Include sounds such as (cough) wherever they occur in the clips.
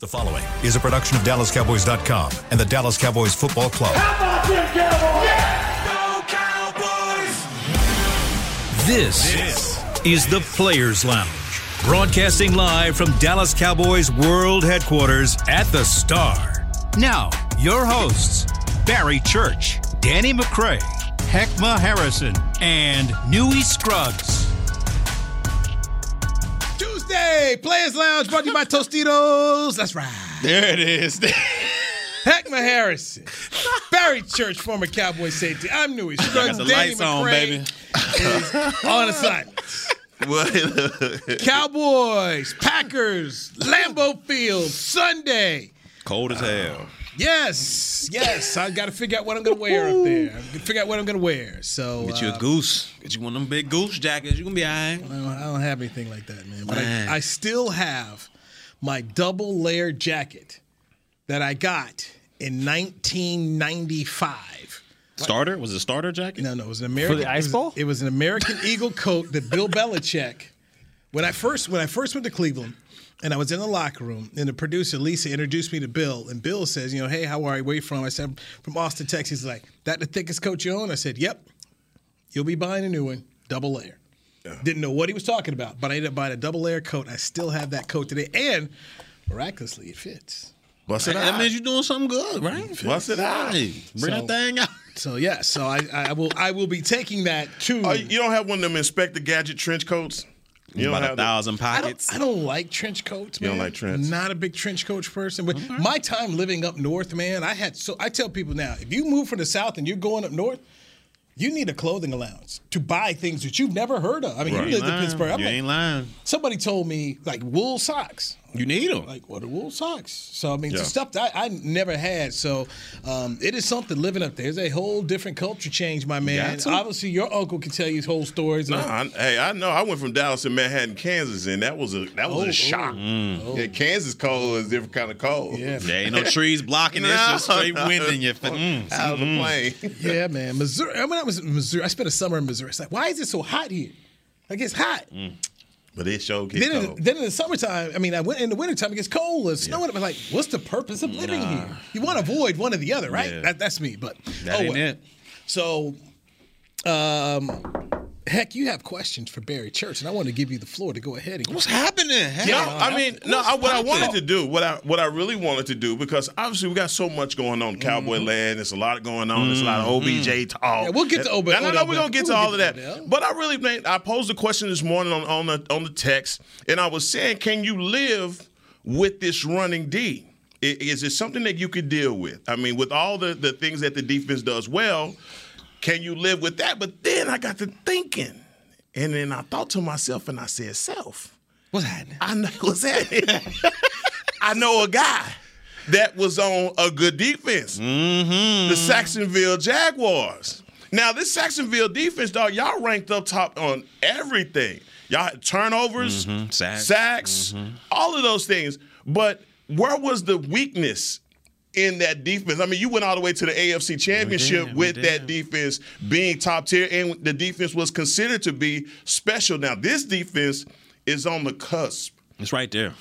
The following is a production of DallasCowboys.com and the Dallas Cowboys Football Club. How about them Cowboys? This, is the Players Lounge, broadcasting live from Dallas Cowboys World Headquarters at the Star. Now, your hosts, Barry Church, Danny McCray, Heckma Harrison, and Newy Scruggs. Tuesday, Players Lounge brought to you by Tostitos. That's right. There it is. (laughs) Heckma Harrison, Barry Church, former Cowboy safety. I'm Newy got Scruggs. the Danny lights on, McCray baby. is on assignment. What? Cowboys, Packers, Lambeau Field, Sunday. Cold as hell. Yes, yes. I got to figure out what I'm going to wear up there. I got to figure out what I'm going to wear. So Get you uh, a goose. Get you one of them big goose jackets. You gonna be all right. I don't, I don't have anything like that, man. But Man. I, I still have my double layer jacket that I got in 1995. Starter? Was it a starter jacket? No, no, it was an American for the Ice it was- Bowl? It was an American Eagle coat that Bill (laughs) Belichick. When I first when I first went to Cleveland, and I was in the locker room, and the producer Lisa introduced me to Bill, and Bill says, you know, hey, how are you? Where you from? I said, from Austin, Texas. He's like, that the thickest coat you own? I said, yep. You'll be buying a new one, double layer. Didn't know what he was talking about, but I ended up buying a double layer coat. I still have that coat today, and miraculously, it fits. Bust it out. That means you're doing something good, right? Bust it out. Bring So- that thing out. So yeah, so I, I will I will be taking that to. Oh, you don't have one of them Inspector Gadget trench coats? You About a thousand I pockets. don't, I don't like trench coats. You don't like trench? Not a big trench coat person. But my time living up north, man, I had so I tell people now, if you move from the south and you're going up north, you need a clothing allowance to buy things that you've never heard of. I mean, Right. you lived in. Pittsburgh. I'm you like, ain't lying. somebody told me like wool socks. You need them. Like what are wool socks? So I mean, Yeah. it's stuff that I, I never had. So um, it is something living up there. It's a whole different culture change, my man. Got to. Obviously, your uncle can tell you his whole stories. Nah, I, hey, I know. I went from Dallas to Manhattan, Kansas, and that was a that was Oh, a shock. oh, Yeah, Kansas cold is a different kind of cold. Yeah. There ain't no trees blocking it. It's just straight No. wind in your face. (laughs) Mm. Out of the plane. Yeah, man. Missouri. When I was in Missouri, I spent a summer in Missouri. It's like, why is it so hot here? Like it's hot. But it sure gets Then, in, cold. then in the summertime, I mean, I went in the wintertime, it gets cold and snowing. I'm like, what's the purpose of living here? You want to avoid one or the other, right? Yeah. That, that's me. But That oh, ain't well. it. So, um, heck, you have questions for Barry Church, and I want to give you the floor to go ahead and. What's happening? Hey, No, uh, I mean, no. I, what I wanted to do, what I what I really wanted to do, because obviously we got so much going on in Cowboy land. There's a lot going on. There's a lot of OBJ talk. Yeah, we'll get to OB- No, no, no, Odell we're gonna get to all of that. But I really, made, I posed a question this morning on on the on the text, and I was saying, can you live with this running D? Is it something that you could deal with? I mean, with all the the things that the defense does well, can you live with that? But then I got to thinking, and then I thought to myself, and I said, self. What's happening? I know (laughs) what's happening. I know a guy that was on a good defense. Mm-hmm. The Sacksonville Jaguars. Now, this Sacksonville defense, dog, y'all ranked up top on everything. Y'all had turnovers, Mm-hmm. Sacks. sacks, all of those things. But where was the weakness in that defense? I mean, you went all the way to the AFC Championship we with that defense being top tier, and the defense was considered to be special. Now, this defense is on the cusp It's right there.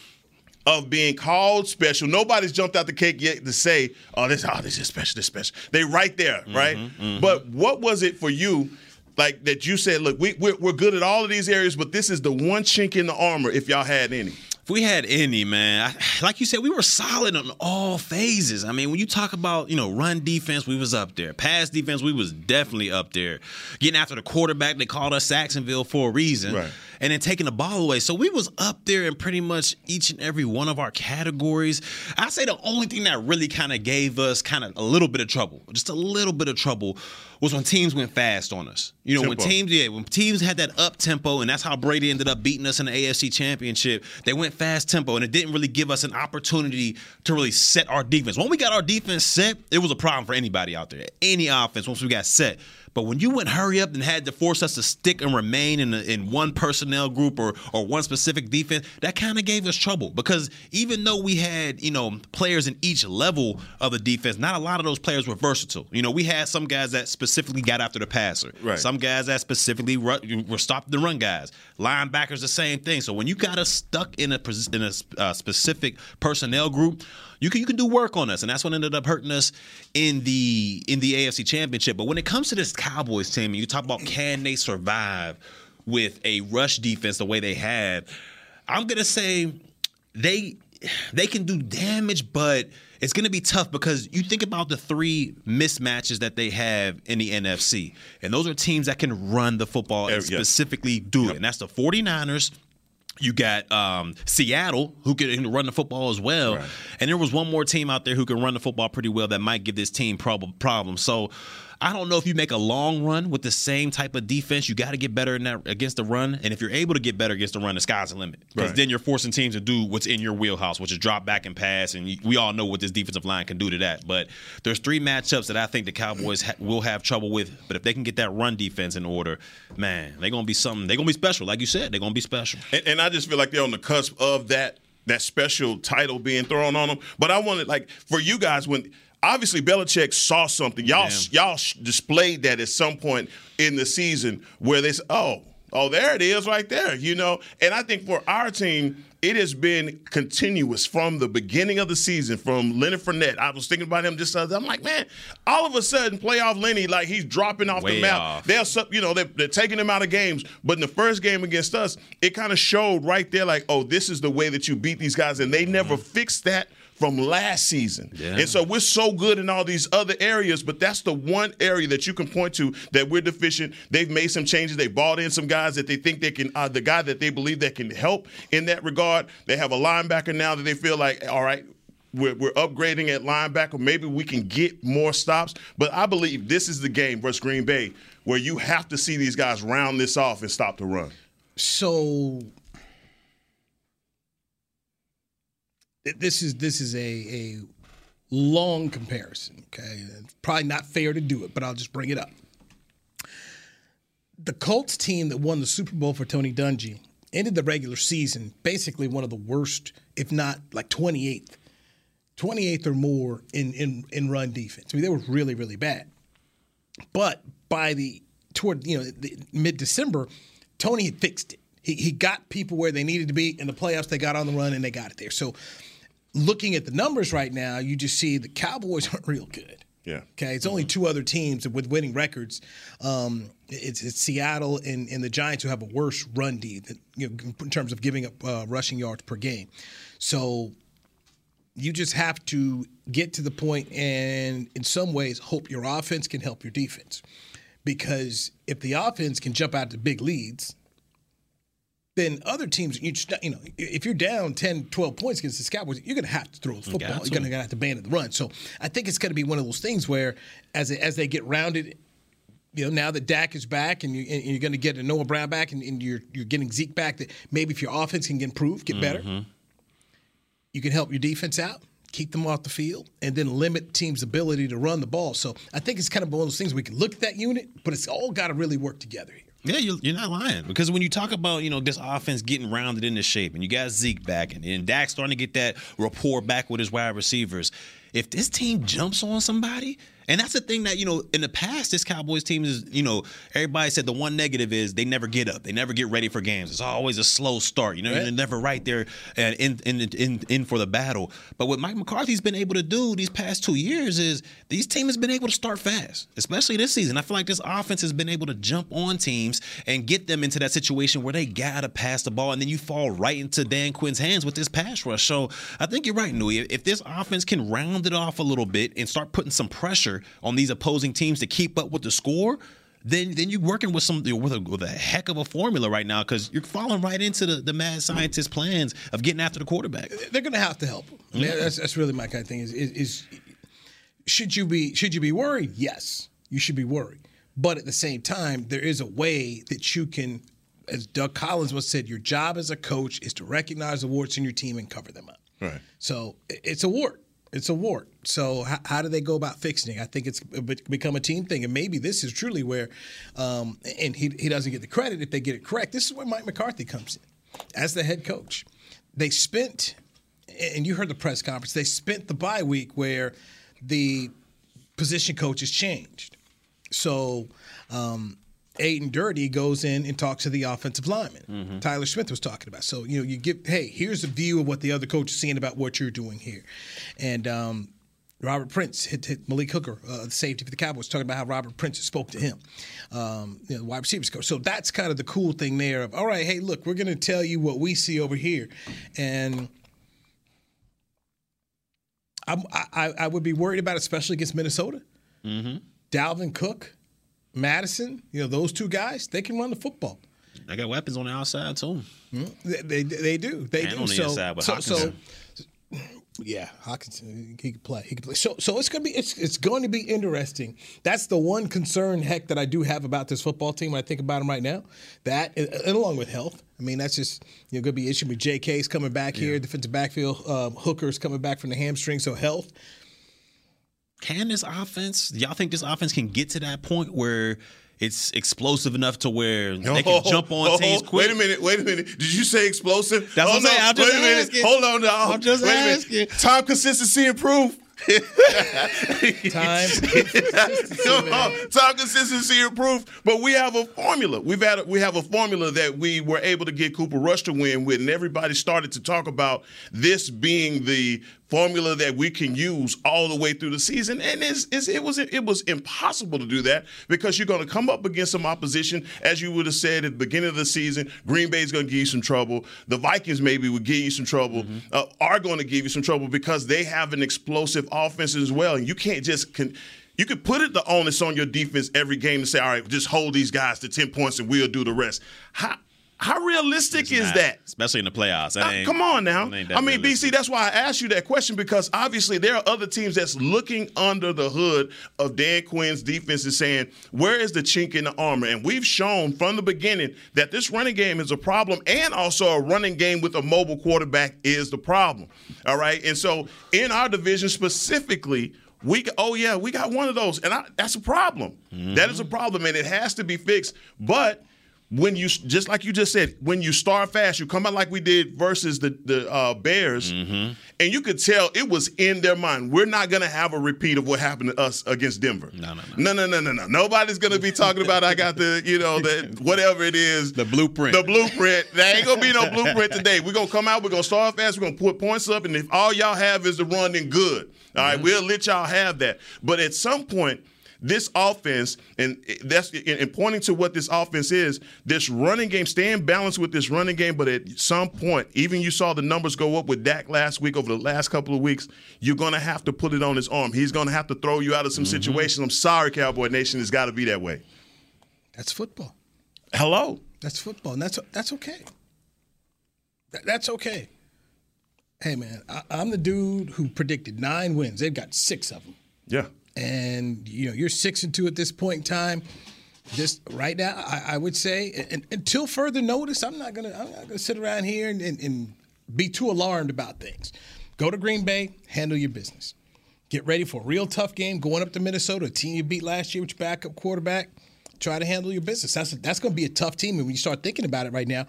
of being called special. Nobody's jumped out the cake yet to say, "Oh, this, oh, this is special, this is special." They right there, mm-hmm, right? Mm-hmm. But what was it for you, like that you said, "Look, we, we're, we're good at all of these areas, but this is the one chink in the armor, if y'all had any." If we had any, man, I, (sighs) like you said, we were solid on all phases. I mean, when you talk about, you know, run defense, we was up there. Pass defense, we was definitely up there. Getting after the quarterback, they called us Sacksonville for a reason. Right. And then taking the ball away. So we was up there in pretty much each and every one of our categories. I say the only thing that really kind of gave us kind of a little bit of trouble, just a little bit of trouble, was when teams went fast on us. You know, when teams yeah, when teams had that up tempo, and that's how Brady ended up beating us in the AFC Championship. They went fast tempo, and it didn't really give us an opportunity to really set our defense. When we got our defense set, it was a problem for anybody out there, any offense. Once we got set, But when you went hurry up and had to force us to stick and remain in, a, in one personnel group or or one specific defense, that kind of gave us trouble because even though we had you know players in each level of the defense, not a lot of those players were versatile. You know, we had some guys that specifically got after the passer, Right. some guys that specifically were stopping the run guys. Linebackers the same thing. So when you got us stuck in a in a uh, specific personnel group, you can you can do work on us, and that's what ended up hurting us in the in the AFC Championship. But when it comes to this Cowboys team, and you talk about can they survive with a rush defense the way they have, I'm gonna say they they can do damage, but it's going to be tough because you think about the three mismatches that they have in the NFC. And those are teams that can run the football and yeah. specifically do it. And that's the 49ers. You got um, Seattle, who can run the football as well, and there was one more team out there who can run the football pretty well that might give this team prob- problems. So, I don't know if you make a long run with the same type of defense. You got to get better in that against the run, and if you're able to get better against the run, the sky's the limit. Because Right. then you're forcing teams to do what's in your wheelhouse, which is drop back and pass. And we all know what this defensive line can do to that. But there's three matchups that I think the Cowboys ha- will have trouble with. But if they can get that run defense in order, man, they're gonna be something. They're gonna be special, like you said. They're gonna be special. And, and I just feel like they're on the cusp of that that special title being thrown on them. But I wanted like for you guys when obviously Belichick saw something. Y'all y'all sh- displayed that at some point in the season where they said, "Oh, oh, there it is, right there." You know. And I think for our team. It has been continuous from the beginning of the season, from Leonard Fournette. I was thinking about him just the other day. I'm like, man, all of a sudden, playoff Lenny, like he's dropping off Way the map. off. They're, you know, they're, they're taking him out of games. But in the first game against us, it kind of showed right there, like, oh, this is the way that you beat these guys, and they mm-hmm. never fixed that from last season. Yeah. And so we're so good in all these other areas, but that's the one area that you can point to that we're deficient. They've made some changes. They bought in some guys that they think they can, uh, the guy that they believe that can help in that regard. They have a linebacker now that they feel like, all right. We're, we're upgrading at linebacker. Maybe we can get more stops. But I believe this is the game versus Green Bay where you have to see these guys round this off and stop the run. So this is this is a a long comparison. Okay, it's probably not fair to do it, but I'll just bring it up. The Colts team that won the Super Bowl for Tony Dungy ended the regular season basically one of the worst, if not like 28th, 28th or more in in in run defense. I mean, they were really really bad. But by the toward you know mid December, Tony had fixed it. He he got people where they needed to be in the playoffs. They got on the run and they got it there. So looking at the numbers right now, you just see the Cowboys (laughs) aren't real good. Yeah. Okay, it's only two other teams with winning records. Um, it's, it's Seattle and, and the Giants who have a worse run D, that, you know, in terms of giving up uh, rushing yards per game. So you just have to get to the point and, in some ways, hope your offense can help your defense. Because if the offense can jump out to big leads, then other teams, you just, you know, if you're down 10, 12 points against the Cowboys, you're going to have to throw the football. You're going to. have to ban the run. So I think it's going to be one of those things where, as as they get rounded, you know, now that Dak is back and, you, and you're going to get a Noah Brown back and, and you're you're getting Zeke back, that maybe if your offense can get improved, get better, mm-hmm. you can help your defense out, keep them off the field, and then limit teams' ability to run the ball. So I think it's kind of one of those things we can look at that unit, but it's all got to really work together. Yeah, you're, you're not lying. Because when you talk about you know this offense getting rounded into shape and you got Zeke back and, and Dak starting to get that rapport back with his wide receivers, if this team jumps on somebody, and that's the thing that you know in the past this Cowboys team is you know everybody said the one negative is they never get up, they never get ready for games. It's always a slow start. You know, Right. they're never right there and in, in in in for the battle. But what Mike McCarthy's been able to do these past two years is these teams has been able to start fast, especially this season. I feel like this offense has been able to jump on teams and get them into that situation where they gotta pass the ball, and then you fall right into Dan Quinn's hands with this pass rush. So I think you're right, Newy. If this offense can round it off a little bit and start putting some pressure on these opposing teams to keep up with the score. Then, then you're working with some with a, with a heck of a formula right now because you're falling right into the, the mad scientist plans of getting after the quarterback. they're going to have to help. I mean, that's, that's really my kind of thing. Is, is, is should you be should you be worried? Yes, you should be worried. But at the same time, there is a way that you can, as Doug Collins once said, your job as a coach is to recognize the warts in your team and cover them up. Right. So it's a wart. It's a wart. So how, how do they go about fixing it? I think it's become a team thing, and maybe this is truly where, um, and he he doesn't get the credit if they get it correct. This is where Mike McCarthy comes in as the head coach. They spent, and you heard the press conference. They spent the bye week where the position coaches changed. So. Um, Aden Durde goes in and talks to the offensive lineman. Mm-hmm. Tyler Smith was talking about. So you know, you give, hey, here's a view of what the other coach is seeing about what you're doing here, and um, Robert Prince hit, hit Malik Hooker, uh, the safety for the Cowboys, talking about how Robert Prince spoke to him, um, you know, the wide receivers coach. So that's kind of the cool thing there. Of all right, hey, look, we're going to tell you what we see over here, and. I, I would be worried about, it, especially against Minnesota. Mm-hmm. Dalvin Cook, Mattison, you know, those two guys, they can run the football. They got weapons on the outside too. Mm-hmm. They, they, they do. They and do. On the so, inside, so, so, yeah, Hockenson, he could play. He could play. So, so it's gonna be it's it's going to be interesting. That's the one concern, heck, that I do have about this football team when I think about them right now. That and along with health. I mean, that's just you know going to be an issue with J.K.'s coming back yeah. here, defensive backfield, um, Hooker's coming back from the hamstring, so health. Can this offense? Y'all think this offense can get to that point where? it's explosive enough to where they can oh, jump on oh, (laughs) teams quick. Wait a minute, wait a minute. Did you say explosive? That's what I'm saying. I'm just wait a minute. Hold on, now. I'm just wait asking. A minute. Time consistency improve. (laughs) time (laughs) time consistency improved, but we have a formula. We've had a, we have a formula that we were able to get Cooper Rush to win with, and everybody started to talk about this being the formula that we can use all the way through the season. And it's, it's, it was it was impossible to do that because you're going to come up against some opposition, as you would have said at the beginning of the season. Green Bay's going to give you some trouble. The Vikings maybe would give you some trouble. Mm-hmm. Uh, are going to give you some trouble because they have an explosive offense as well, and you can't just. Con- you could put it the onus on your defense every game to say, all right, just hold these guys to 10 points and we'll do the rest. How, how realistic it's is not, that? Especially in the playoffs. Uh, come on now. I mean, realistic. BC, that's why I asked you that question because obviously there are other teams that's looking under the hood of Dan Quinn's defense and saying, where is the chink in the armor? And we've shown from the beginning that this running game is a problem and also a running game with a mobile quarterback is the problem. All right. And so in our division specifically, we oh yeah, we got one of those, and I, that's a problem. Mm-hmm. That is a problem, and it has to be fixed. But when you just like you just said, when you start fast, you come out like we did versus the the uh, Bears, mm-hmm. and you could tell it was in their mind. We're not going to have a repeat of what happened to us against Denver. No, no, no, no, no, no, no. no. Nobody's going to be talking about I got the you know the whatever it is, the blueprint. The blueprint. There ain't gonna be no blueprint today. We're gonna come out. We're gonna start fast. We're gonna put points up, and if all y'all have is the run, then good. All right, mm-hmm. we'll let y'all have that. But at some point this offense, and that's in pointing to what this offense is, this running game, staying balanced with this running game, but at some point, even you saw the numbers go up with Dak last week over the last couple of weeks, you're going to have to put it on his arm. He's going to have to throw you out of some mm-hmm. situations. I'm sorry, Cowboy Nation, it's got to be that way. That's football. Hello. That's football, and that's that's okay. that's okay. Hey man, I, I'm the dude who predicted nine wins. They've got six of them. Yeah and you know you're six and two at this point in time. Just right now, I, I would say, and, until further notice, I'm not gonna I'm not gonna sit around here and, and, and be too alarmed about things. Go to Green Bay, handle your business. Get ready for a real tough game going up to Minnesota, a team you beat last year with your backup quarterback. Try to handle your business. That's that's going to be a tough team, and when you start thinking about it right now,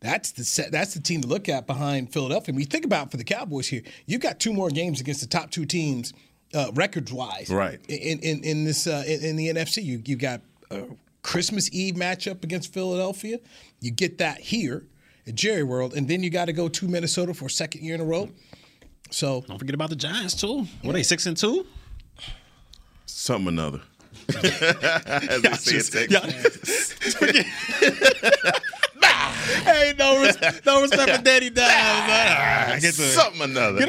that's the set, that's the team to look at behind Philadelphia. When you think about for the Cowboys here, you've got two more games against the top two teams uh, records wise, right? In in, in this uh, in, in, the NFC, you you got a Christmas Eve matchup against Philadelphia. You get that here at Jerry World, and then you got to go to Minnesota for a second year in a row. So don't forget about the Giants too. What are they six and two? Something another. (laughs) y'all just, y'all, (laughs) (laughs) hey, no, res- no respect for Daddy Dimes. Ah, I get to, something another.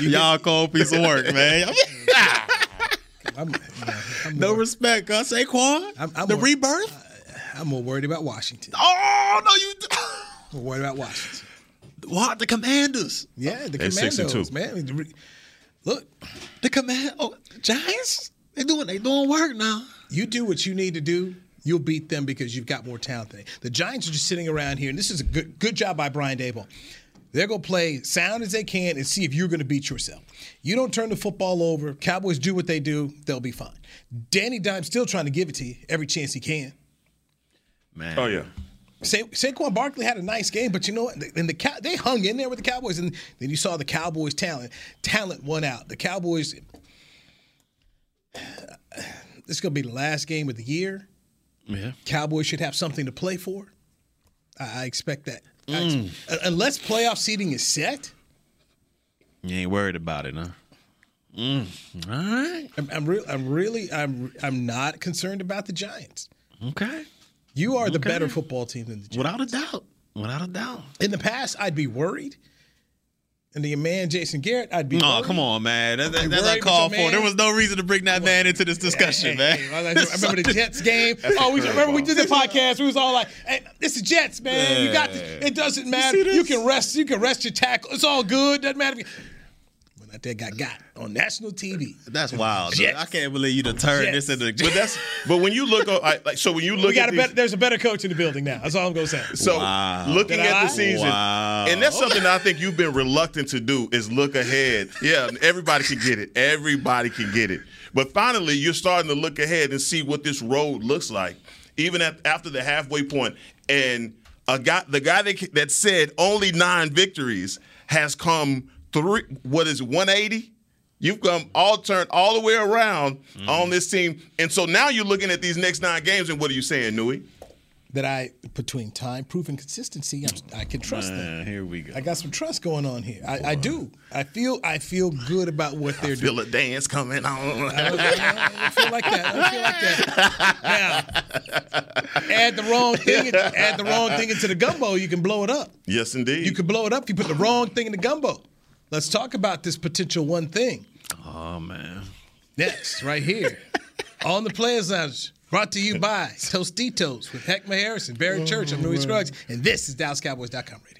(laughs) Y'all cold piece of work, man. (laughs) I'm, I'm no more, respect, huh? Saquon. I'm, I'm the more, rebirth. I'm more worried about Washington. Oh no, you. I'm worried about Washington. What the Commanders? Yeah, the They're Commandos, man. Look, the command. Oh, Giants. They doing. They doing work now. You do what you need to do You'll beat them because you've got more talent. Than they. The Giants are just sitting around here, and this is a good good job by Brian Daboll. They're going to play sound as they can and see if you're going to beat yourself. You don't turn the football over. Cowboys do what they do. They'll be fine. Danny Dimes still trying to give it to you every chance he can. Man. Oh yeah. Sa- Saquon Barkley had a nice game, but you know what? And the Cow- they hung in there with the Cowboys, and then you saw the Cowboys' talent. Talent won out. The Cowboys. (sighs) This is going to be the last game of the year. Yeah. Cowboys should have something to play for. I, I expect that. I ex- unless playoff seating is set, You ain't worried about it, huh? Mm. All right. I'm, I'm, re- I'm really, I'm, I'm not concerned about the Giants. Okay. You are the Okay. better football team than the Giants. Without a doubt. Without a doubt. In the past, I'd be worried. And the man Jason Garrett, I'd be. Oh, worried. come on, man. That, that, that's with uncalled for. There was no reason to bring that man into this discussion, Hey, man. hey, I remember the (laughs) Jets game. Oh, we remember we did the podcast. We was all like, "Hey, it's the Jets, man. You got. The, it doesn't matter. see You can rest. You can rest your tackle. It's all good. Doesn't matter. If you, when that got got on national TV. That's wild. I can't believe you to turn this into. But that's but when you look at like, so when you look We got a these, better. There's a better coach in the building now. That's all I'm gonna say. So Wow. looking Did at lie? the season, Wow. and that's something I think you've been reluctant to do is look ahead. Yeah, everybody can get it. Everybody can get it. But finally, you're starting to look ahead and see what this road looks like, even at, after the halfway point. And a guy, the guy that, that said only nine victories has come three. What is it, 180? You've come all turned all the way around mm-hmm. on this team, and so now you're looking at these next nine games, and what are you saying, Newy? That I between time, proof, and consistency, I'm, I can trust them. Here we go. I got some trust going on here. I, I do. I feel. I feel good about what they're doing. Feel a dance coming on. I don't, I don't feel like that. I feel like that. Now, add the wrong thing. Add the wrong thing into the gumbo. You can blow it up. yes, indeed. You can blow it up if you put the wrong thing in the gumbo. Let's talk about this potential one thing Oh man. next, right here, (laughs) on the Players Lounge. Brought to you by (laughs) Tostitos with Heckma Harrison, Barry Church, I'm Louis oh, Scruggs, and this is DallasCowboys.com radio.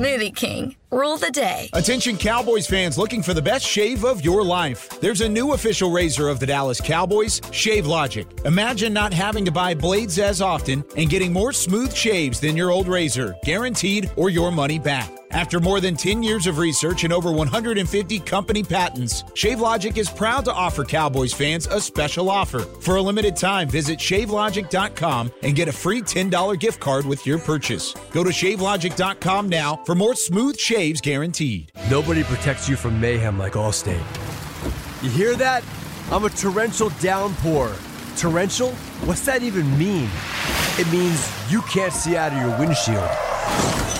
Smoothie King, rule the day. Attention Cowboys fans looking for the best shave of your life. There's a new official razor of the Dallas Cowboys, Shave Logic. Imagine not having to buy blades as often and getting more smooth shaves than your old razor, guaranteed or your money back. After more than 10 years of research and over 150 company patents, ShaveLogic is proud to offer Cowboys fans a special offer. For a limited time, visit shavelogic.com and get a free $10 gift card with your purchase. Go to shavelogic.com now for more smooth shaves guaranteed. Nobody protects you from mayhem like Allstate. You hear that? I'm a torrential downpour. Torrential? What's that even mean? It means you can't see out of your windshield.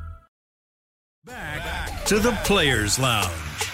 To the Players Lounge.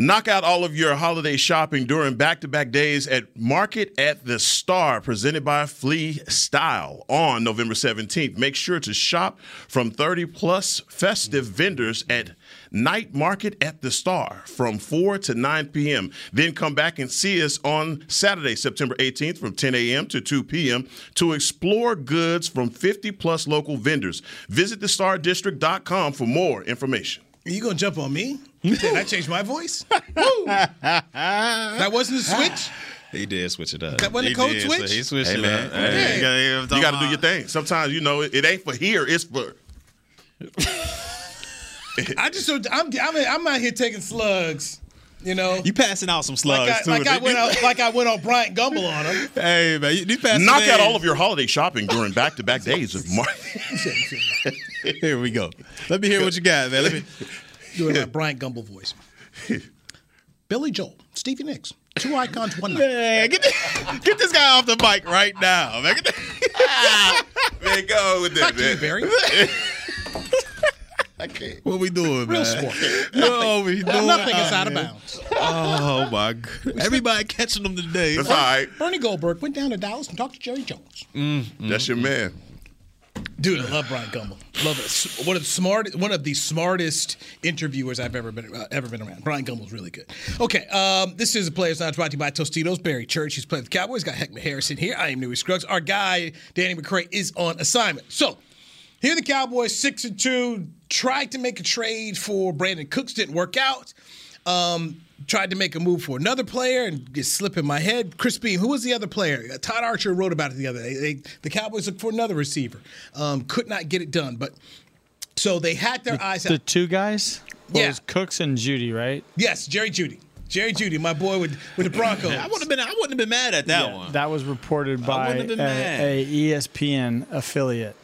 Knock out all of your holiday shopping during back to back days at Market at the Star, presented by Flea Style on November 17th. Make sure to shop from 30 plus festive vendors at Night Market at the Star from 4 to 9 p.m. Then come back and see us on Saturday, September 18th from 10 a.m. to 2 p.m. to explore goods from 50 plus local vendors. Visit thestardistrict.com for more information. Are you gonna jump on me? Did I change my voice? (laughs) That wasn't a switch. He did switch it up. That wasn't He a code did, switch? so He switched Hey, it man. up. Hey, Hey, you gotta- you got to do your thing. Sometimes, you know, it, it ain't for here, it's for. I just don't- I'm I'm I'm out here taking slugs. You know, You passing out some slugs like I, too. like I went you? out like I went on Bryant Gumbel on him. (laughs) Hey man, you, you passing Knock out all of your holiday shopping during back to back days of March. (laughs) Here we go. Let me hear what you got, man. Let me. Doing my (laughs) Bryant Gumbel voice. Billy Joel, Stevie Nicks, two icons, one night. Man, get, this, get this guy off the mic right now, man. Get the- (laughs) man, go with that, Back to you, man. Barry. (laughs) I can't. what we doing, man? Real man? sport. What we doing? Nothing is out out of bounds. Oh my god! Everybody catching them today. That's all right. Bernie Goldberg went down to Dallas and talked to Jerry Jones. That's your man. Dude, I love Bryant Gumbel. Love it. One of the smart, one of the smartest interviewers I've ever been uh, ever been around. Bryant Gumbel's really good. Okay, um, this is a Players Lounge brought to you by Tostitos. Barry Church, he's playing the Cowboys. Got Heckman Harrison here. I am Newy Scruggs. Our guy Danny McCray is on assignment. So here the Cowboys six and two. Tried to make a trade for Brandin Cooks, didn't work out. Um, tried to make a move for another player and get slip in my head. Chris Beam, who was the other player? Uh, Todd Archer wrote about it the other day. They, the Cowboys looked for another receiver. Um, could not get it done, but so they had their eyes on. The out. two guys? Well, Yeah. It was Cooks and Jeudy, right? Yes, Jerry Jeudy. Jerry Jeudy, my boy with, with the Broncos. I wouldn't have been. I wouldn't have been mad at that Yeah, one. That was reported by wouldn't have been a, mad. a ESPN affiliate,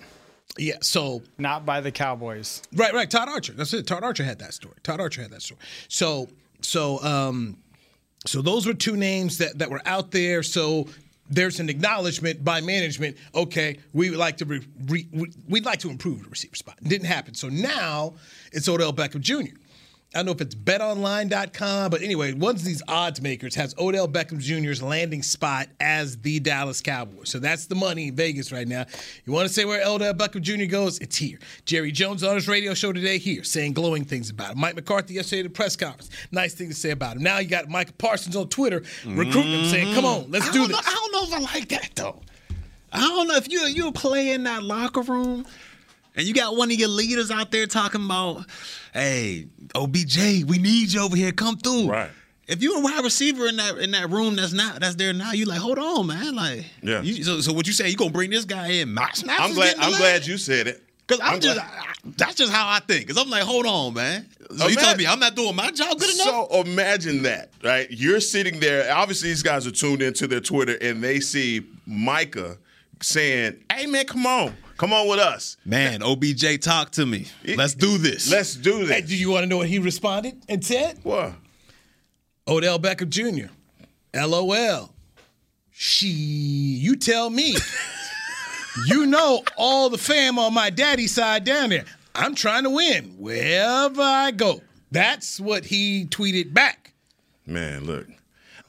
yeah, so not by the Cowboys. Right, right. Todd Archer. That's it. Todd Archer had that story. Todd Archer had that story. So, so, um, so those were two names that that were out there. So there's an acknowledgement by management. Okay, we would like to re, re, we- we'd like to improve the receiver spot. It didn't happen. So now it's Odell Beckham Jr. I don't know if it's betonline.com, but anyway, one of these odds makers has Odell Beckham Jr.'s landing spot as the Dallas Cowboys. So that's the money in Vegas right now. You want to say where Odell Beckham Jr. goes? It's here. Jerry Jones on his radio show today here saying glowing things about him. Mike McCarthy yesterday at the press conference, nice thing to say about him. Now you got Micah Parsons on Twitter recruiting him, saying, "Come on, let's do this." Know, I don't know if I like that though. I don't know if you you play in that locker room and you got one of your leaders out there talking about, "Hey, OBJ, we need you over here. Come through." Right. If you're a wide receiver in that in that room that's not that's there now, you like, hold on, man. Like, Yeah. You, so, so what you say? You gonna bring this guy in? My snaps I'm glad. I'm glad you said it. Cause I'm, I'm just I, that's just how I think. Cause I'm like, hold on, man. So you telling me I'm not doing my job good enough? So imagine that, right? You're sitting there. Obviously, these guys are tuned into their Twitter and they see Micah saying, "Hey, man, come on, come on with us. Man, OBJ, talk to me. Let's do this. Let's do Hey, this." do you want to know what he responded and said? What? Odell Beckham Jr. LOL. She, you tell me. (laughs) you know all the fam on my daddy's side down there. I'm trying to win wherever I go. That's what he tweeted back. Man, look,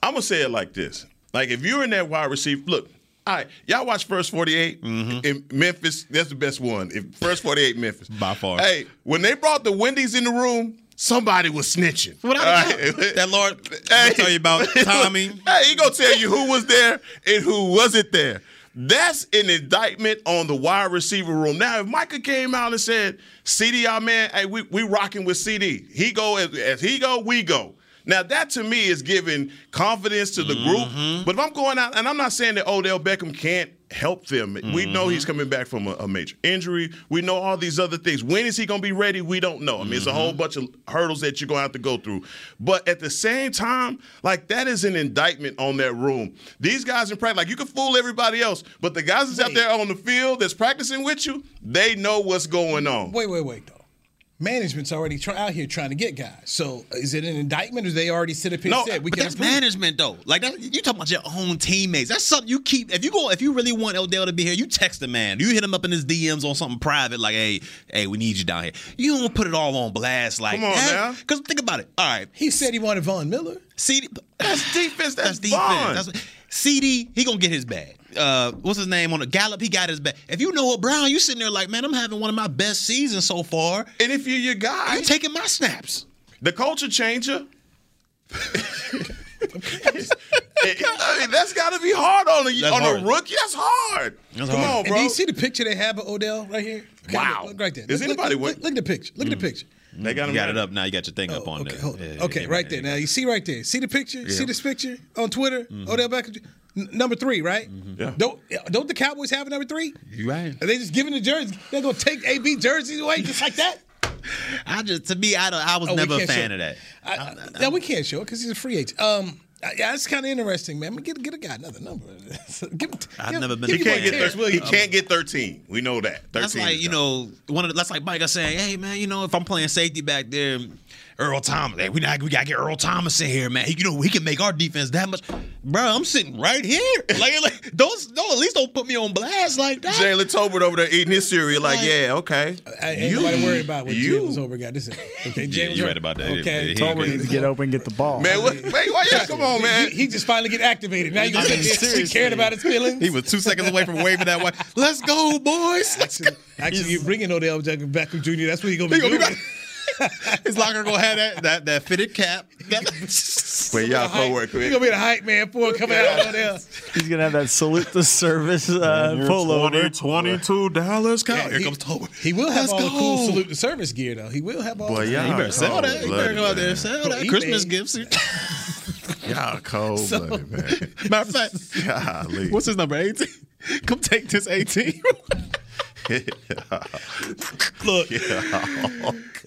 I'm gonna say it like this: like if you're in that wide receiver, look. All right, y'all watch First 48 mm-hmm. in Memphis. That's the best one. If First 48 Memphis By far. Hey, when they brought the Wendy's in the room, somebody was snitching. What I All right? (laughs) that Lord (laughs) I'll tell you about Tommy. Hey, he gonna tell you who was there and who wasn't there. That's an indictment on the wide receiver room. Now, if Micah came out and said, "CD, our man, hey, we we rocking with CD. He go as, as he go, we go." Now that to me is giving confidence to the group. Mm-hmm. But if I'm going out, and I'm not saying that Odell Beckham can't help them. We know mm-hmm. he's coming back from a, a major injury. We know all these other things. When is he going to be ready? We don't know. I mean, it's a whole mm-hmm. bunch of hurdles that you're going to have to go through. But at the same time, like that is an indictment on that room. These guys in practice, like you can fool everybody else, but the guys that's out there on the field that's practicing with you, they know what's going on. Wait, wait, wait, though. Management's already try, out here trying to get guys. So is it an indictment, or they already sit up here No, and said we but can that's approve? management though. Like that, you talking about your own teammates. That's something you keep. If you go, if you really want Odell to be here, you text the man. You hit him up in his DMs on something private, like, "Hey, hey, we need you down here." You don't put it all on blast, like, Come on now. Because think about it. All right, He said he wanted Von Miller. CD. That's defense. That's, That's Von. defense. That's CD. He gonna get his bag. Uh, what's his name on the Gallup? He got his back. If you know what Brown, you sitting there like, man, I'm having one of my best seasons so far. And if you're your guy, You taking my snaps. the culture changer. (laughs) I mean, that's got to be hard on a That's on hard. a rookie. That's hard. That's Come hard. on, And bro. do you see the picture they have of Odell right here? Okay, Wow. look, look right there. Is Look- anybody look, look, look at the picture. Look at the picture. They got You got it up now. You got your thing up on Okay, there. hold on. Yeah, okay, yeah, right yeah, there. yeah. Now you see right there. See the picture? See this picture on Twitter? Odell Beckham, N- number three, right? Yeah. Don't don't the Cowboys have a number three? You right. Are they just giving the jersey? They're gonna take AB jerseys away just like that? (laughs) I just to me, I don't, I was Oh, never a fan show- of that. I, I, no, we can't show it because he's a free agent. Um, yeah, it's kind of interesting, man. I mean, get get a guy another number. (laughs) give, I've give- never been He can't get. Terrence Thir- he can't get 13. We know that. 13 That's like you done. know one of the, that's like Micah saying, "Hey man, you know if I'm playing safety back there, Earl Thomas, hey, we not, we gotta get Earl Thomas in here, man. He, you know he can make our defense that much, bro. I'm sitting right here, (laughs) like like don't no at least don't put me on blast like that. Jalen Tolbert over there eating his cereal. Like, Like- yeah, okay. I ain't nobody worried about what you. Jalen's over got. This is okay. Yeah, you over- right about that. Okay, He- he Tolbert needs to get open, and get the ball. Man, what, wait, why, yeah, come on, man. He, he just finally get activated. Now you gonna I mean, he seriously. cared about his feelings? He was two seconds away from waving that way. Let's go, boys. Let's go. Actually, actually you bringing Odell Beckham Jr. That's what he gonna be He gonna be doing. (laughs) His locker gonna have that that, that fitted cap. Wait, y'all co-work He gonna be the hype man for it coming out of Odell. He's gonna have that salute the service uh, pullover. 22 Dallas Yeah, Cowboys. Here he- comes Tolbert. He will have Let's all the cool salute the service gear though. He will have all. Boy, the- y'all You better sell that. You better go out there and sell that. Christmas gifts. (laughs) Y'all cold blooded, man. (laughs) Matter of fact, Golly. what's his number? 18? Come take this 18. (laughs) Look,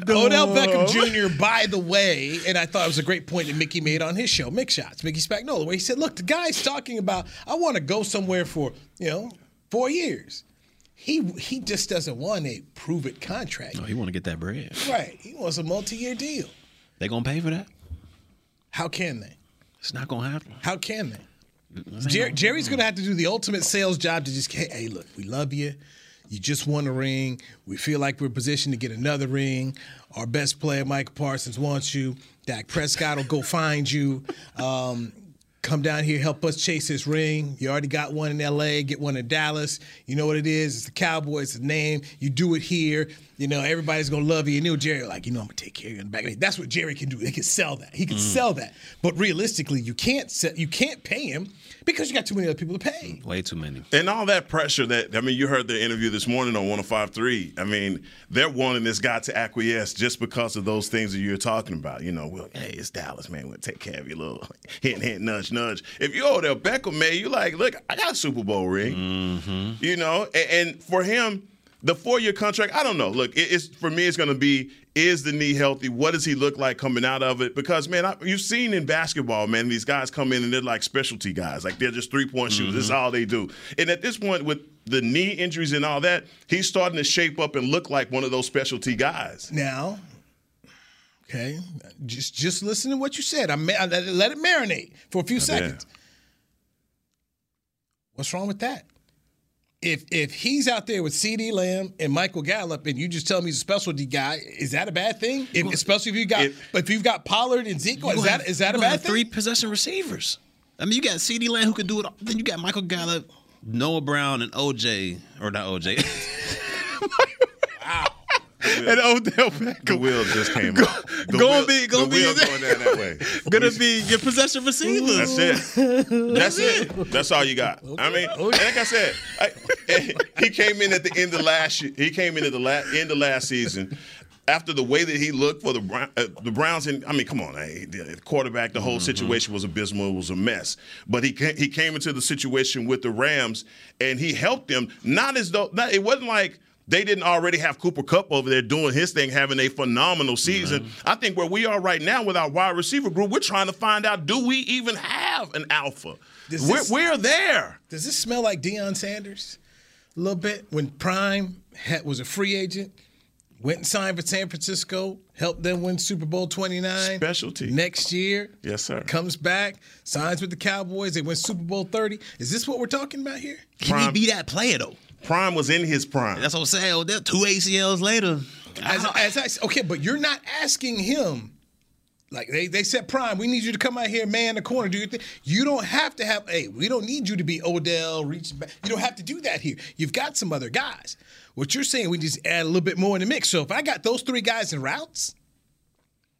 Odell Beckham oh, Jr. By the way, and I thought it was a great point that Mickey made on his show, Mick Shots, Mickey Spagnola, where he said, "Look, the guy's talking about I want to go somewhere for you know four years. He he just doesn't want a prove it contract, No, he want to get that bread. right? He wants a multi year deal. They gonna pay for that? How can they? It's not gonna happen. How can they? Jer- Jerry's going to have to do the ultimate sales job to just, hey, look, we love you. You just won a ring. We feel like we're positioned to get another ring. Our best player, Mike Parsons, wants you. Dak Prescott will go find you. Um, come down here, help us chase this ring. You already got one in LA, get one in Dallas. You know what it is? It's the Cowboys, the name. You do it here. You know, everybody's gonna love you. And you know, Jerry, like, you know, I'm gonna take care of you in the back. That's what Jerry can do. He can sell that. He can mm. sell that. But realistically, you can't sell, you can't pay him because you got too many other people to pay. Mm, way too many. And all that pressure that I mean, you heard the interview this morning on 105.3. I mean, they're wanting this guy to acquiesce just because of those things that you're talking about. You know, well, hey, it's Dallas, man. We'll take care of you, little (laughs) hint, hint, nudge, nudge. If you're over there, Beckham, man, you like, look, I got a Super Bowl ring. Mm-hmm. You know, and, and for him, the four-year contract, I don't know. Look, it, it's for me, it's going to be is the knee healthy? What does he look like coming out of it? Because man, I, you've seen in basketball, man, these guys come in and they're like specialty guys, like they're just three-point shooters. This is mm-hmm. all they do. And at this point, with the knee injuries and all that, he's starting to shape up and look like one of those specialty guys. Now, okay, just just listen to what you said. I, I let, it, let it marinate for a few seconds. What's wrong with that? If if he's out there with C.D. Lamb and Michael Gallup, and you just tell me he's a specialty guy, is that a bad thing? If, especially if you got, but if you've got Pollard and Zeke, is that have- is that a bad thing? Three possession receivers. I mean, you got C.D. Lamb who can do it. all. Then you got Michael Gallup, Noah Brown, and O.J. or not O.J. (laughs) (laughs) and Odell Beckham. The wheel just came up. The gonna wheel- be- gonna the be- wheel going down that way. (laughs) Gonna be your possession receivers. That's it. That's it. That's all you got. I mean, like I said, I, he came in at the end of last year. He came in at the la- end of last season. After the way that he looked for the Brown, uh, the Browns, and I mean, come on, hey, the quarterback, the whole situation was abysmal. It was a mess. But he came, he came into the situation with the Rams, and he helped them. Not as though not, it wasn't like they didn't already have Cooper Kupp over there doing his thing, having a phenomenal season. Mm-hmm. I think where we are right now with our wide receiver group, we're trying to find out do we even have an alpha? Does We're, this- we're there. Does this smell like Deion Sanders? A little bit when Prime had, was a free agent. Went and signed for San Francisco, helped them win Super Bowl 29. Specialty. Next year, Yes, sir. comes back, signs with the Cowboys. They win Super Bowl 30. Is this what we're talking about here? Can he be that player though? Prime was in his prime. That's what I'm saying. Odell, two ACLs later. As, as I s- okay, but you're not asking him. Like they, they said, Prime, we need you to come out here, man, the corner, do your thing. You don't have to have. Hey, we don't need you to be Odell, reach back. You don't have to do that here. You've got some other guys. What you're saying, we just add a little bit more in the mix. So if I got those three guys in routes,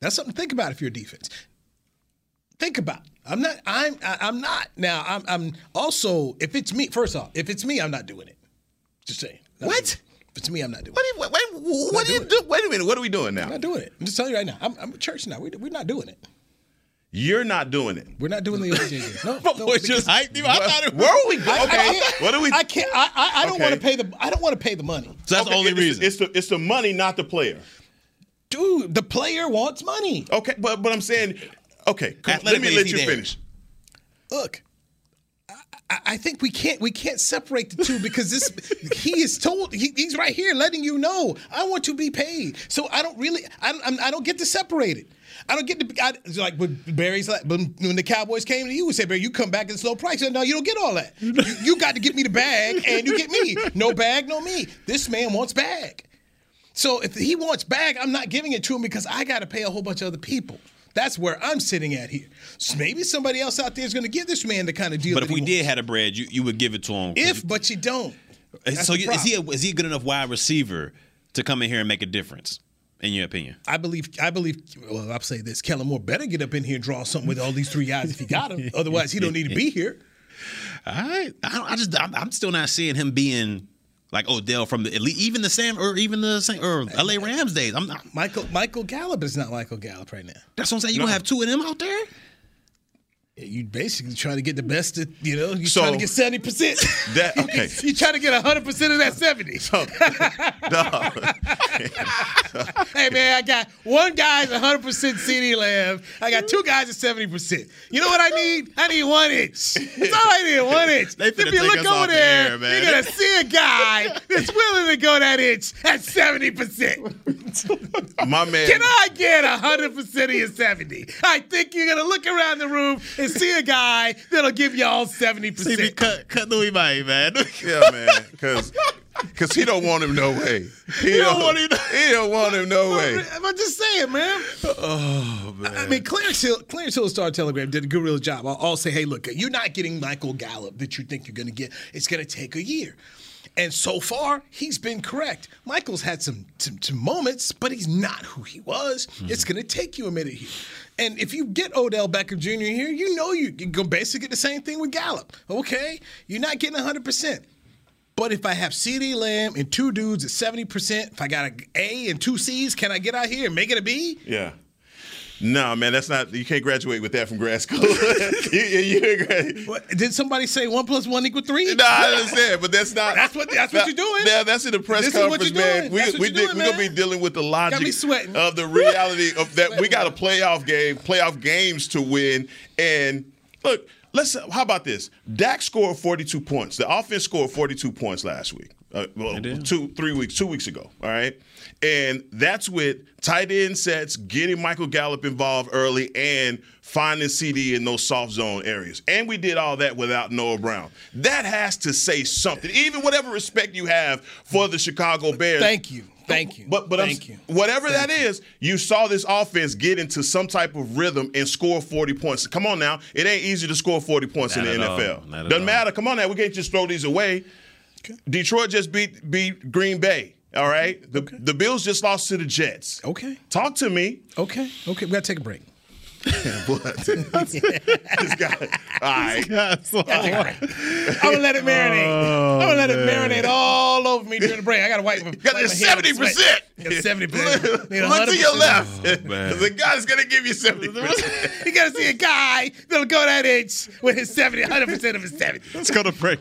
that's something to think about if you're a defense. Think about. it. I'm not. I'm. I- I'm not. Now. I'm. I'm also. If it's me, first off, if it's me, I'm not doing it. Just saying. Not What? But to me, I'm not doing What it. do you, wait, wait, what do you do? Wait a minute. What are we doing now? I'm not doing it. I'm just telling you right now. I'm, I'm a church now. We, we're not doing it. You're not doing it. We're not doing the OJ. No, (laughs) no, just him. I thought it was. Where are we? going? Go- I Okay. what are we? I can't. I, I, I don't Okay. want to pay the. I don't want to pay the money, So that's Okay, the only it's- reason. It's the it's the money, not the player. dude. The player wants money. Okay, but but I'm saying, okay, come- let me let you there? finish. Look, I, think we can't we can't separate the two because this (laughs) he is told he, he's right here letting you know I want to be paid. So I don't really I don't I don't get to separate it. I don't get to I, like when Barry's like when, the Cowboys came to you and said Barry you come back at a slow price. Said, no, you don't get all that. You, you got to give me the bag and you get me. No bag, no me. This man wants bag. So if he wants bag, I'm not giving it to him because I got to pay a whole bunch of other people. That's where I'm sitting at here. So maybe somebody else out there is going to give this man the kind of deal. But if we did have a bread, you, you would give it to him. if but you don't. Eh, That's so you, is he a, is he a good enough wide receiver to come in here and make a difference? In your opinion, I believe. I believe. Well, I'll say this: Kellen Moore better get up in here and draw something with all these three guys if he got them. (laughs) Otherwise, he don't need to be here. All right, I, don't, I just I'm, I'm still not seeing him being like Odell from the elite, even the Sam or even the Sam, or LA Rams days. I'm not. Michael Michael Gallup is not Michael Gallup right now. That's what I'm saying. You gonna have two of them out there? You basically trying to get the best. Of, you know, you So- trying to get seventy percent. That (laughs) okay. you trying to get hundred percent of that seventy. (laughs) No. (laughs) hey man, I got one guy's 100 percent CeeDee Lamb. I got two guys at 70 percent. You know what I need? I need one inch. That's all I need. One inch. They if you look over the there, air, you're gonna see a guy that's willing to go that inch at 70 percent. My man. Can I get 100 percent of your 70? I think you're gonna look around the room and see a guy that'll give you all 70 percent. cut cut Louis May, man. Yeah, man, because because he don't want him no way. He, don't want him- He don't want him no way. (laughs) I'm just saying, man. Oh man. I mean, Clarence Hill, Clarence Hill Star Telegram did a good real job. I'll, I'll say, hey, look, you're not getting Michael Gallup that you think you're going to get. It's going to take a year. And so far, he's been correct. Michael's had some, some, some moments, but he's not who he was. Mm-hmm. It's going to take you a minute here. And if you get Odell Beckham Jr. here, you know you can basically get the same thing with Gallup. Okay? You're not getting 100%. But if I have CeeDee Lamb and two dudes at 70%, if I got an A and two C's, can I get out here and make it a B? Yeah. No, man, that's not. You can't graduate with that from grad school. (laughs) you, you, you agree. What, did somebody say one plus one equal three? No, I understand, but that's not. That's what- that's what you're doing. Yeah, that's in the press This is what conference, you're man. doing. We That's what we you're we're gonna be dealing with the logic of the reality of that. We got a playoff game, playoff games to win, and look. Let's. How about this? Dak scored 42 points. The offense scored 42 points last week. Uh, well, two, three weeks, two weeks ago. All right, and that's with tight end sets, getting Michael Gallup involved early, and finding CeeDee in those soft zone areas. And we did all that without Noah Brown. That has to say something. Even whatever respect you have for the Chicago Bears. Thank you. Thank you. But but Thank I'm, you. whatever that is, you saw this offense get into some type of rhythm and score 40 points. Come on now, it ain't easy to score 40 points Not in the. NFL. Doesn't all. matter. Come on now, we can't just throw these away. Detroit just beat beat Green Bay. All right, the the Bills just lost to the Jets. Okay. Talk to me. Okay. Okay. We got to take a break. (laughs) What? (laughs) this guy. All right. I'm gonna (laughs) let it marinate. Oh, I'm gonna let it marinate all over me during the break. I gotta wipe my. Got wipe this my 70%. Got seventy percent. Look to your left. Oh, the guy's gonna give you 70%. You gotta see a guy that'll go that inch with his 70, 100 percent of his 70. Let's go to break.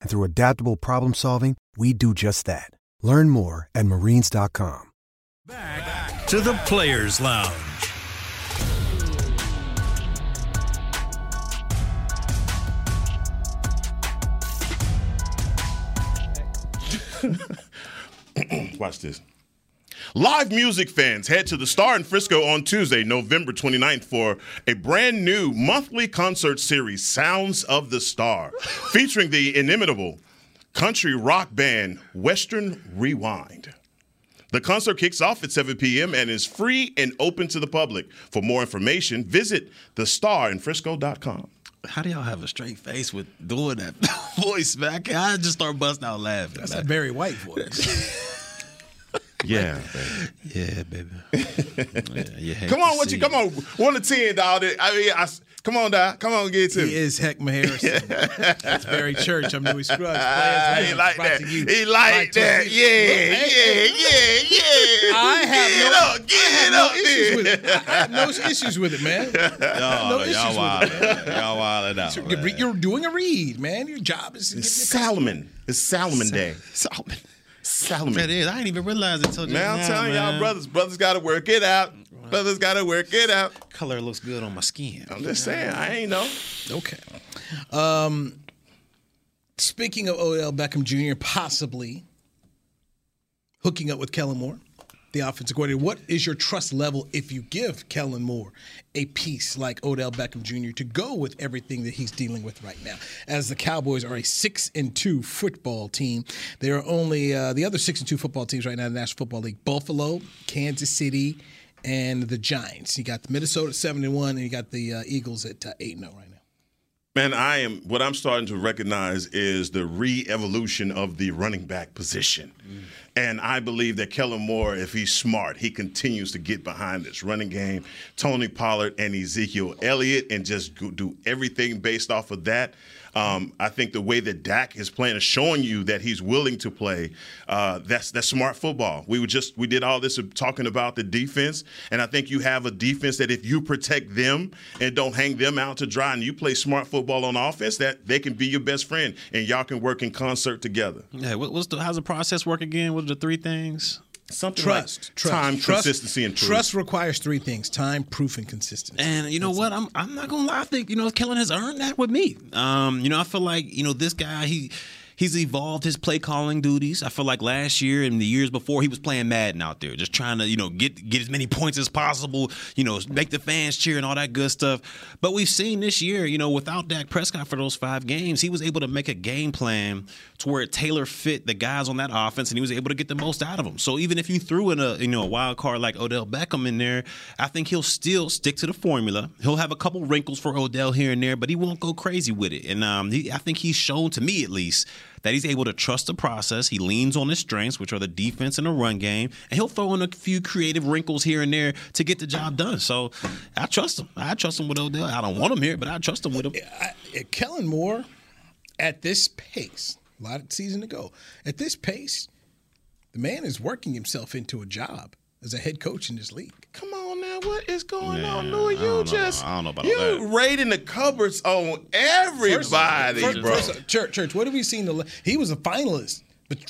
And through adaptable problem solving, we do just that. Learn more at marines.com. Back to the Players Lounge. Watch this. Live music fans head to the Star in Frisco on Tuesday, November 29th for a brand new monthly concert series, Sounds of the Star, (laughs) featuring the inimitable country rock band Western Rewind. The concert kicks off at 7 p.m. and is free and open to the public. For more information, visit thestarinfrisco.com. How do y'all have a straight face with doing that (laughs) voice, man? I just start busting out laughing. That's man. a very white voice. (laughs) Yeah, yeah, baby. (laughs) yeah, Come on, what you come on, one to ten, dog. I mean, I, come on, dog. Come on, get it to He is Heckma Harrison. That's very church. I'm Louis Scruggs. (laughs) Ah, he like that. He like that. Yeah, yeah, yeah, yeah. I have no, get I have up issues with it. I have no (laughs) issues with it, man. Y'all, no y'all issues wild. with it. man. Y'all wilding out. You're, doing a read, man. Your job is to It's your Salomon. It's Salomon Day. Solomon. Salomon. It is. I didn't even realize it until just Man, Now I'm now, telling y'all, brothers, brothers got to work it out. Brothers got to work it out. Color looks good on my skin. I'm just saying, I ain't know. Okay. Um, speaking of Odell Beckham Jr. possibly hooking up with Kellen Moore, the offensive coordinator, what is your trust level if you give Kellen Moore a piece like Odell Beckham Jr. to go with everything that he's dealing with right now? As the Cowboys are a six and two football team, there are only uh, the other six and two football teams right now in the National Football League: Buffalo, Kansas City, and the Giants. You got the Minnesota seven and one, and you got the uh, Eagles at uh, eight and zero right now. Man, I am. What I'm starting to recognize is the re-evolution of the running back position, mm. and I believe that Kellen Moore, if he's smart, he continues to get behind this running game. Tony Pollard and Ezekiel Elliott, and just do everything based off of that. Um, I think the way that Dak is playing is showing you that he's willing to play. Uh, that's that's smart football. We were just we did all this talking about the defense, and I think you have a defense that if you protect them and don't hang them out to dry, and you play smart football on offense, that they can be your best friend, and y'all can work in concert together. Yeah, what's the how's the process work again? What are the three things? Something Trust, like trust, time, trust, consistency, and truth. Trust requires three things: time, proof, and consistency. And you know what? I'm I'm not gonna lie. I think you know Kellen has earned that with me. Um, you know, I feel like you know this guy. He He's evolved his play calling duties. I feel like last year and the years before, he was playing Madden out there, just trying to, you know, get get as many points as possible, you know, make the fans cheer and all that good stuff. But we've seen this year, you know, without Dak Prescott for those five games, he was able to make a game plan to where it tailor fit the guys on that offense, and he was able to get the most out of them. So even if you threw in a, you know, a wild card like Odell Beckham in there, I think he'll still stick to the formula. He'll have a couple wrinkles for Odell here and there, but he won't go crazy with it. And um, he, I think he's shown to me at least that he's able to trust the process. He leans on his strengths, which are the defense and the run game, and he'll throw in a few creative wrinkles here and there to get the job done. So I trust him. I trust him with Odell. I don't want him here, but I trust him with him. I, Kellen Moore, at this pace, a lot of season to go. At this pace, the man is working himself into a job as a head coach in this league. Come on now, what is going Yeah, on, Louis? You don't know. just I don't know about you all that. raiding the cupboards on everybody, First- bro. first- church, church. What have we seen? The, he was a finalist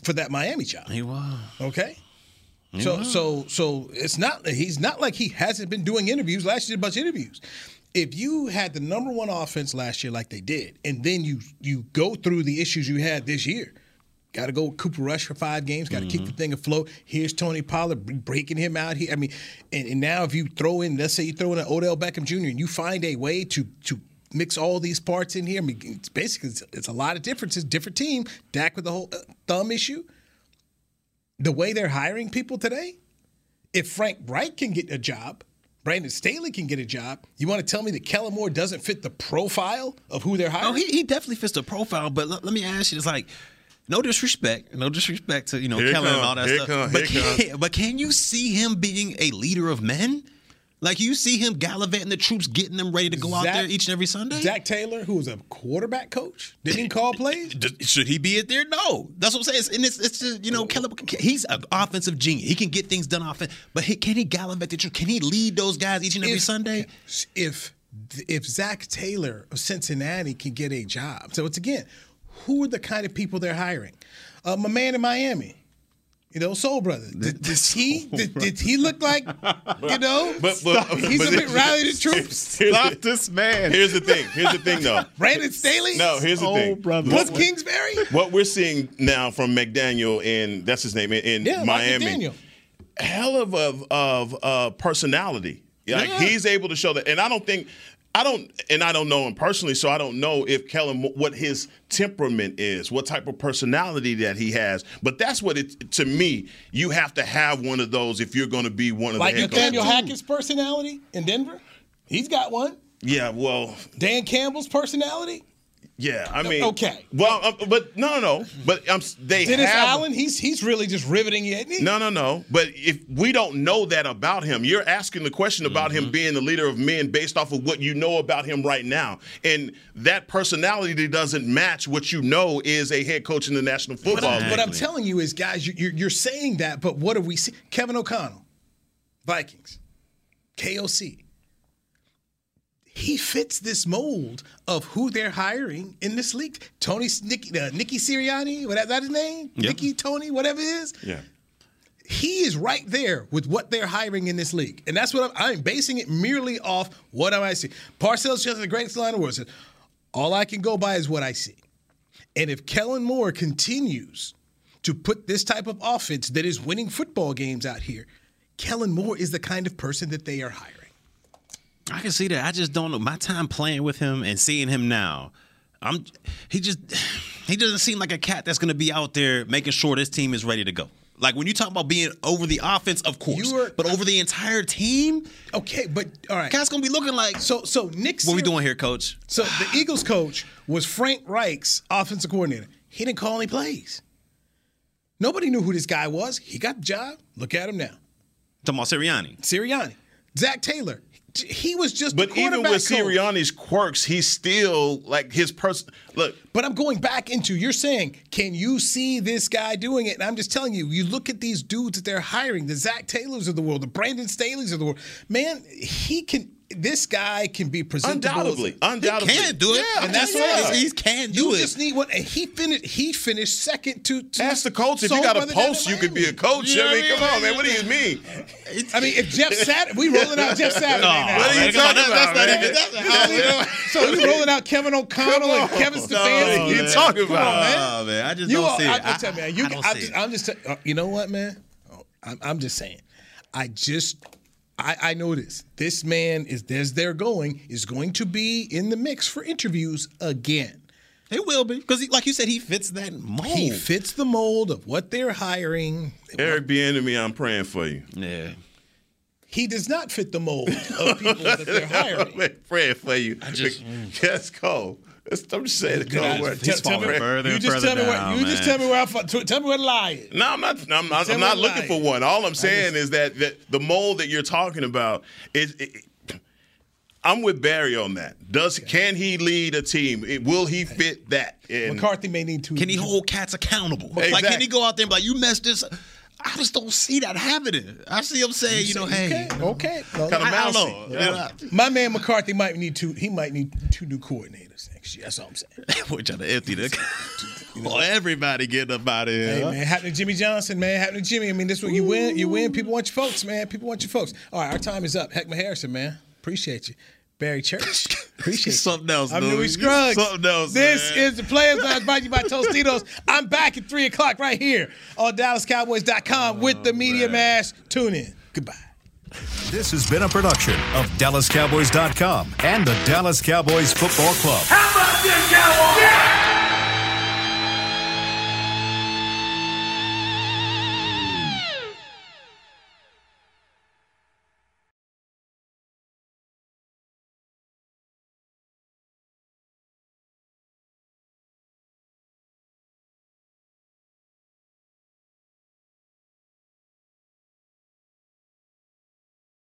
for that Miami job. He was. Okay. He So was. so so it's not he's not like he hasn't been doing interviews. Last year did a bunch of interviews. If you had the number one offense last year like they did, and then you you go through the issues you had this year, got to go with Cooper Rush for five games, got to keep the thing afloat. Here's Tony Pollard breaking him out here. I mean, and, and now if you throw in, let's say you throw in an Odell Beckham Jr. and you find a way to to mix all these parts in here. I mean, it's basically it's, it's a lot of differences. Different team. Dak with the whole uh, thumb issue the way they're hiring people today, if Frank Reich can get a job, Brandon Staley can get a job, you want to tell me that Kellen Moore doesn't fit the profile of who they're hiring? Oh, he, he definitely fits the profile. But let, let me ask you, it's like, no disrespect, no disrespect to you know Here Kellen and all that stuff. come, but, can, but can you see him being a leader of men? Like you see him gallivanting the troops, getting them ready to go out there each and every Sunday. Zac Taylor, who was a quarterback coach, didn't he call plays? Should he be it there? No. That's what I'm saying. It's, and it's, it's just, you know, Kellen, he's an offensive genius. He can get things done offense. But he, can he gallivant the troops? Can he lead those guys each and every If- Sunday? If if Zac Taylor of Cincinnati can get a job, so it's again, who are the kind of people they're hiring? Uh, my man in Miami, you know, Soul Brother. Did, (laughs) does he did, did he look like you know? But, but he's but a bit (laughs) rally the troops. Stop the- this man. Here's the thing. Here's the thing, though. (laughs) Brandon Staley. No, here's the Oh, thing. brother. Plus What, Kingsbury. what we're seeing now from McDaniel in that's his name in, in Yeah, Mike Miami. McDaniel. hell of of, of uh, personality. Like Yeah. he's able to show that, and I don't think. I don't, and I don't know him personally, so I don't know if Kellen what his temperament is, what type of personality that he has. But that's what it to me. You have to have one of those if you're going to be one of Like the head Nathaniel. Hackett's personality in Denver. He's got one. Yeah, well, Dan Campbell's personality. Yeah. I mean, okay. Well, uh, but no, no, no. But um, they Dennis have. Allen. He's he's really just riveting you, isn't he? No, no, no. But if we don't know that about him, you're asking the question about Mm-hmm. him being the leader of men based off of what you know about him right now. And that personality doesn't match what you know is a head coach in the National What Football I'm, League. what I'm telling you is, guys, you- you're, you're saying that, but what do we see? Kevin O'Connell, Vikings, KOC. He fits this mold of who they're hiring in this league. Tony Nicky, uh, Nicky Sirianni, what that his name? Yep. Nicky Tony, whatever it is. yeah. he is right there with what they're hiring in this league. And that's what I'm, I'm basing it merely off what I see. Parcells just the greatest line of words. All I can go by is what I see. And if Kellen Moore continues to put this type of offense that is winning football games out here, Kellen Moore is the kind of person that they are hiring. I can see that. I just don't know. My time playing with him and seeing him now, I'm he just he doesn't seem like a cat that's going to be out there making sure this team is ready to go. Like when you talk about being over the offense, of course, are- but over the entire team, Okay, but all right. cat's going to be looking like. So so Nick What we doing here, Coach? So the Eagles coach was Frank Reich's offensive coordinator. He didn't call any plays. Nobody knew who this guy was. He got the job. Look at him now. Talking about Sirianni. Sirianni. Zac Taylor. He was just But even with coach. Sirianni's quirks, he's still like his person. Look, But I'm going back into you're saying, can you see this guy doing it? And I'm just telling you, you look at these dudes that they're hiring, the Zac Taylors of the world, the Brandon Staley's of the world. Man, he can this guy can be presentable. Undoubtedly, undoubtedly. He can do it. and that's Yeah. what He can do it. you it. just need one. And he finished. He finished second to. to Ask the coach if you got a Brother post, you could be a coach. You know I mean, what I come on, man. What do you mean? I mean, if Jeff Saturday, we rolling out Jeff (laughs) Saturday No, now. What are you man, come on, talking that's about, not even- that's- (laughs) You know, so you rolling out Kevin O'Connell and Kevin No, Stefanski. what you man. talking Come about? on, man. Oh, man, I just You don't see it. I, tell me, you, I don't I'm see just, it. I'm just, tell- uh, you know what, man? Oh, I'm, I'm just saying. I just, I, I know this. This man is, as they're going, is going to be in the mix for interviews again. It will be because, like you said, he fits that mold. He fits the mold of what they're hiring. Eric Bieniemy, I'm praying for you. yeah. He does not fit the mold of people that they're (laughs) hiring. I'm praying for you. I just, (laughs) mm. Let's go. I'm just saying. Let's go. Guys, Where- tell- tell me- further you just further tell me where down, you just man. tell me where I fu- t- tell me where the lie is. No, I'm not. I'm, I'm, Tell I'm not looking lie. for one. All I'm saying is that, that the mold that you're talking about is. It, I'm with Barry on that. Does can he lead a team? It- will he fit that? And McCarthy may need to. Can he hold cats accountable? Like, can he go out there and be like, "You messed this"? Up"? I just don't see that happening. I see him saying, you, know, hey, okay, okay. No, Kinda I, I don't know. Yeah. My man McCarthy might need two. He might need two new coordinators next year. That's all I'm saying. We're trying to empty the. well, (laughs) everybody getting up out of here. Hey huh? man, happening to Jimmy Johnson, man, happening to Jimmy. I mean, this what you win. You win. People want your folks, man. People want your folks. All right, our time is up. Heckma Harrison, man, appreciate you. Barry Church, (laughs) appreciate you. Something else, I'm Louis. Louis Scruggs. Something else, This man. is the Players Lounge brought to you by Tostitos. I'm back at three o'clock right here on DallasCowboys.com oh, with the Media Mash. Tune in. Goodbye. This has been a production of DallasCowboys.com and the Dallas Cowboys Football Club. How about this, Cowboys?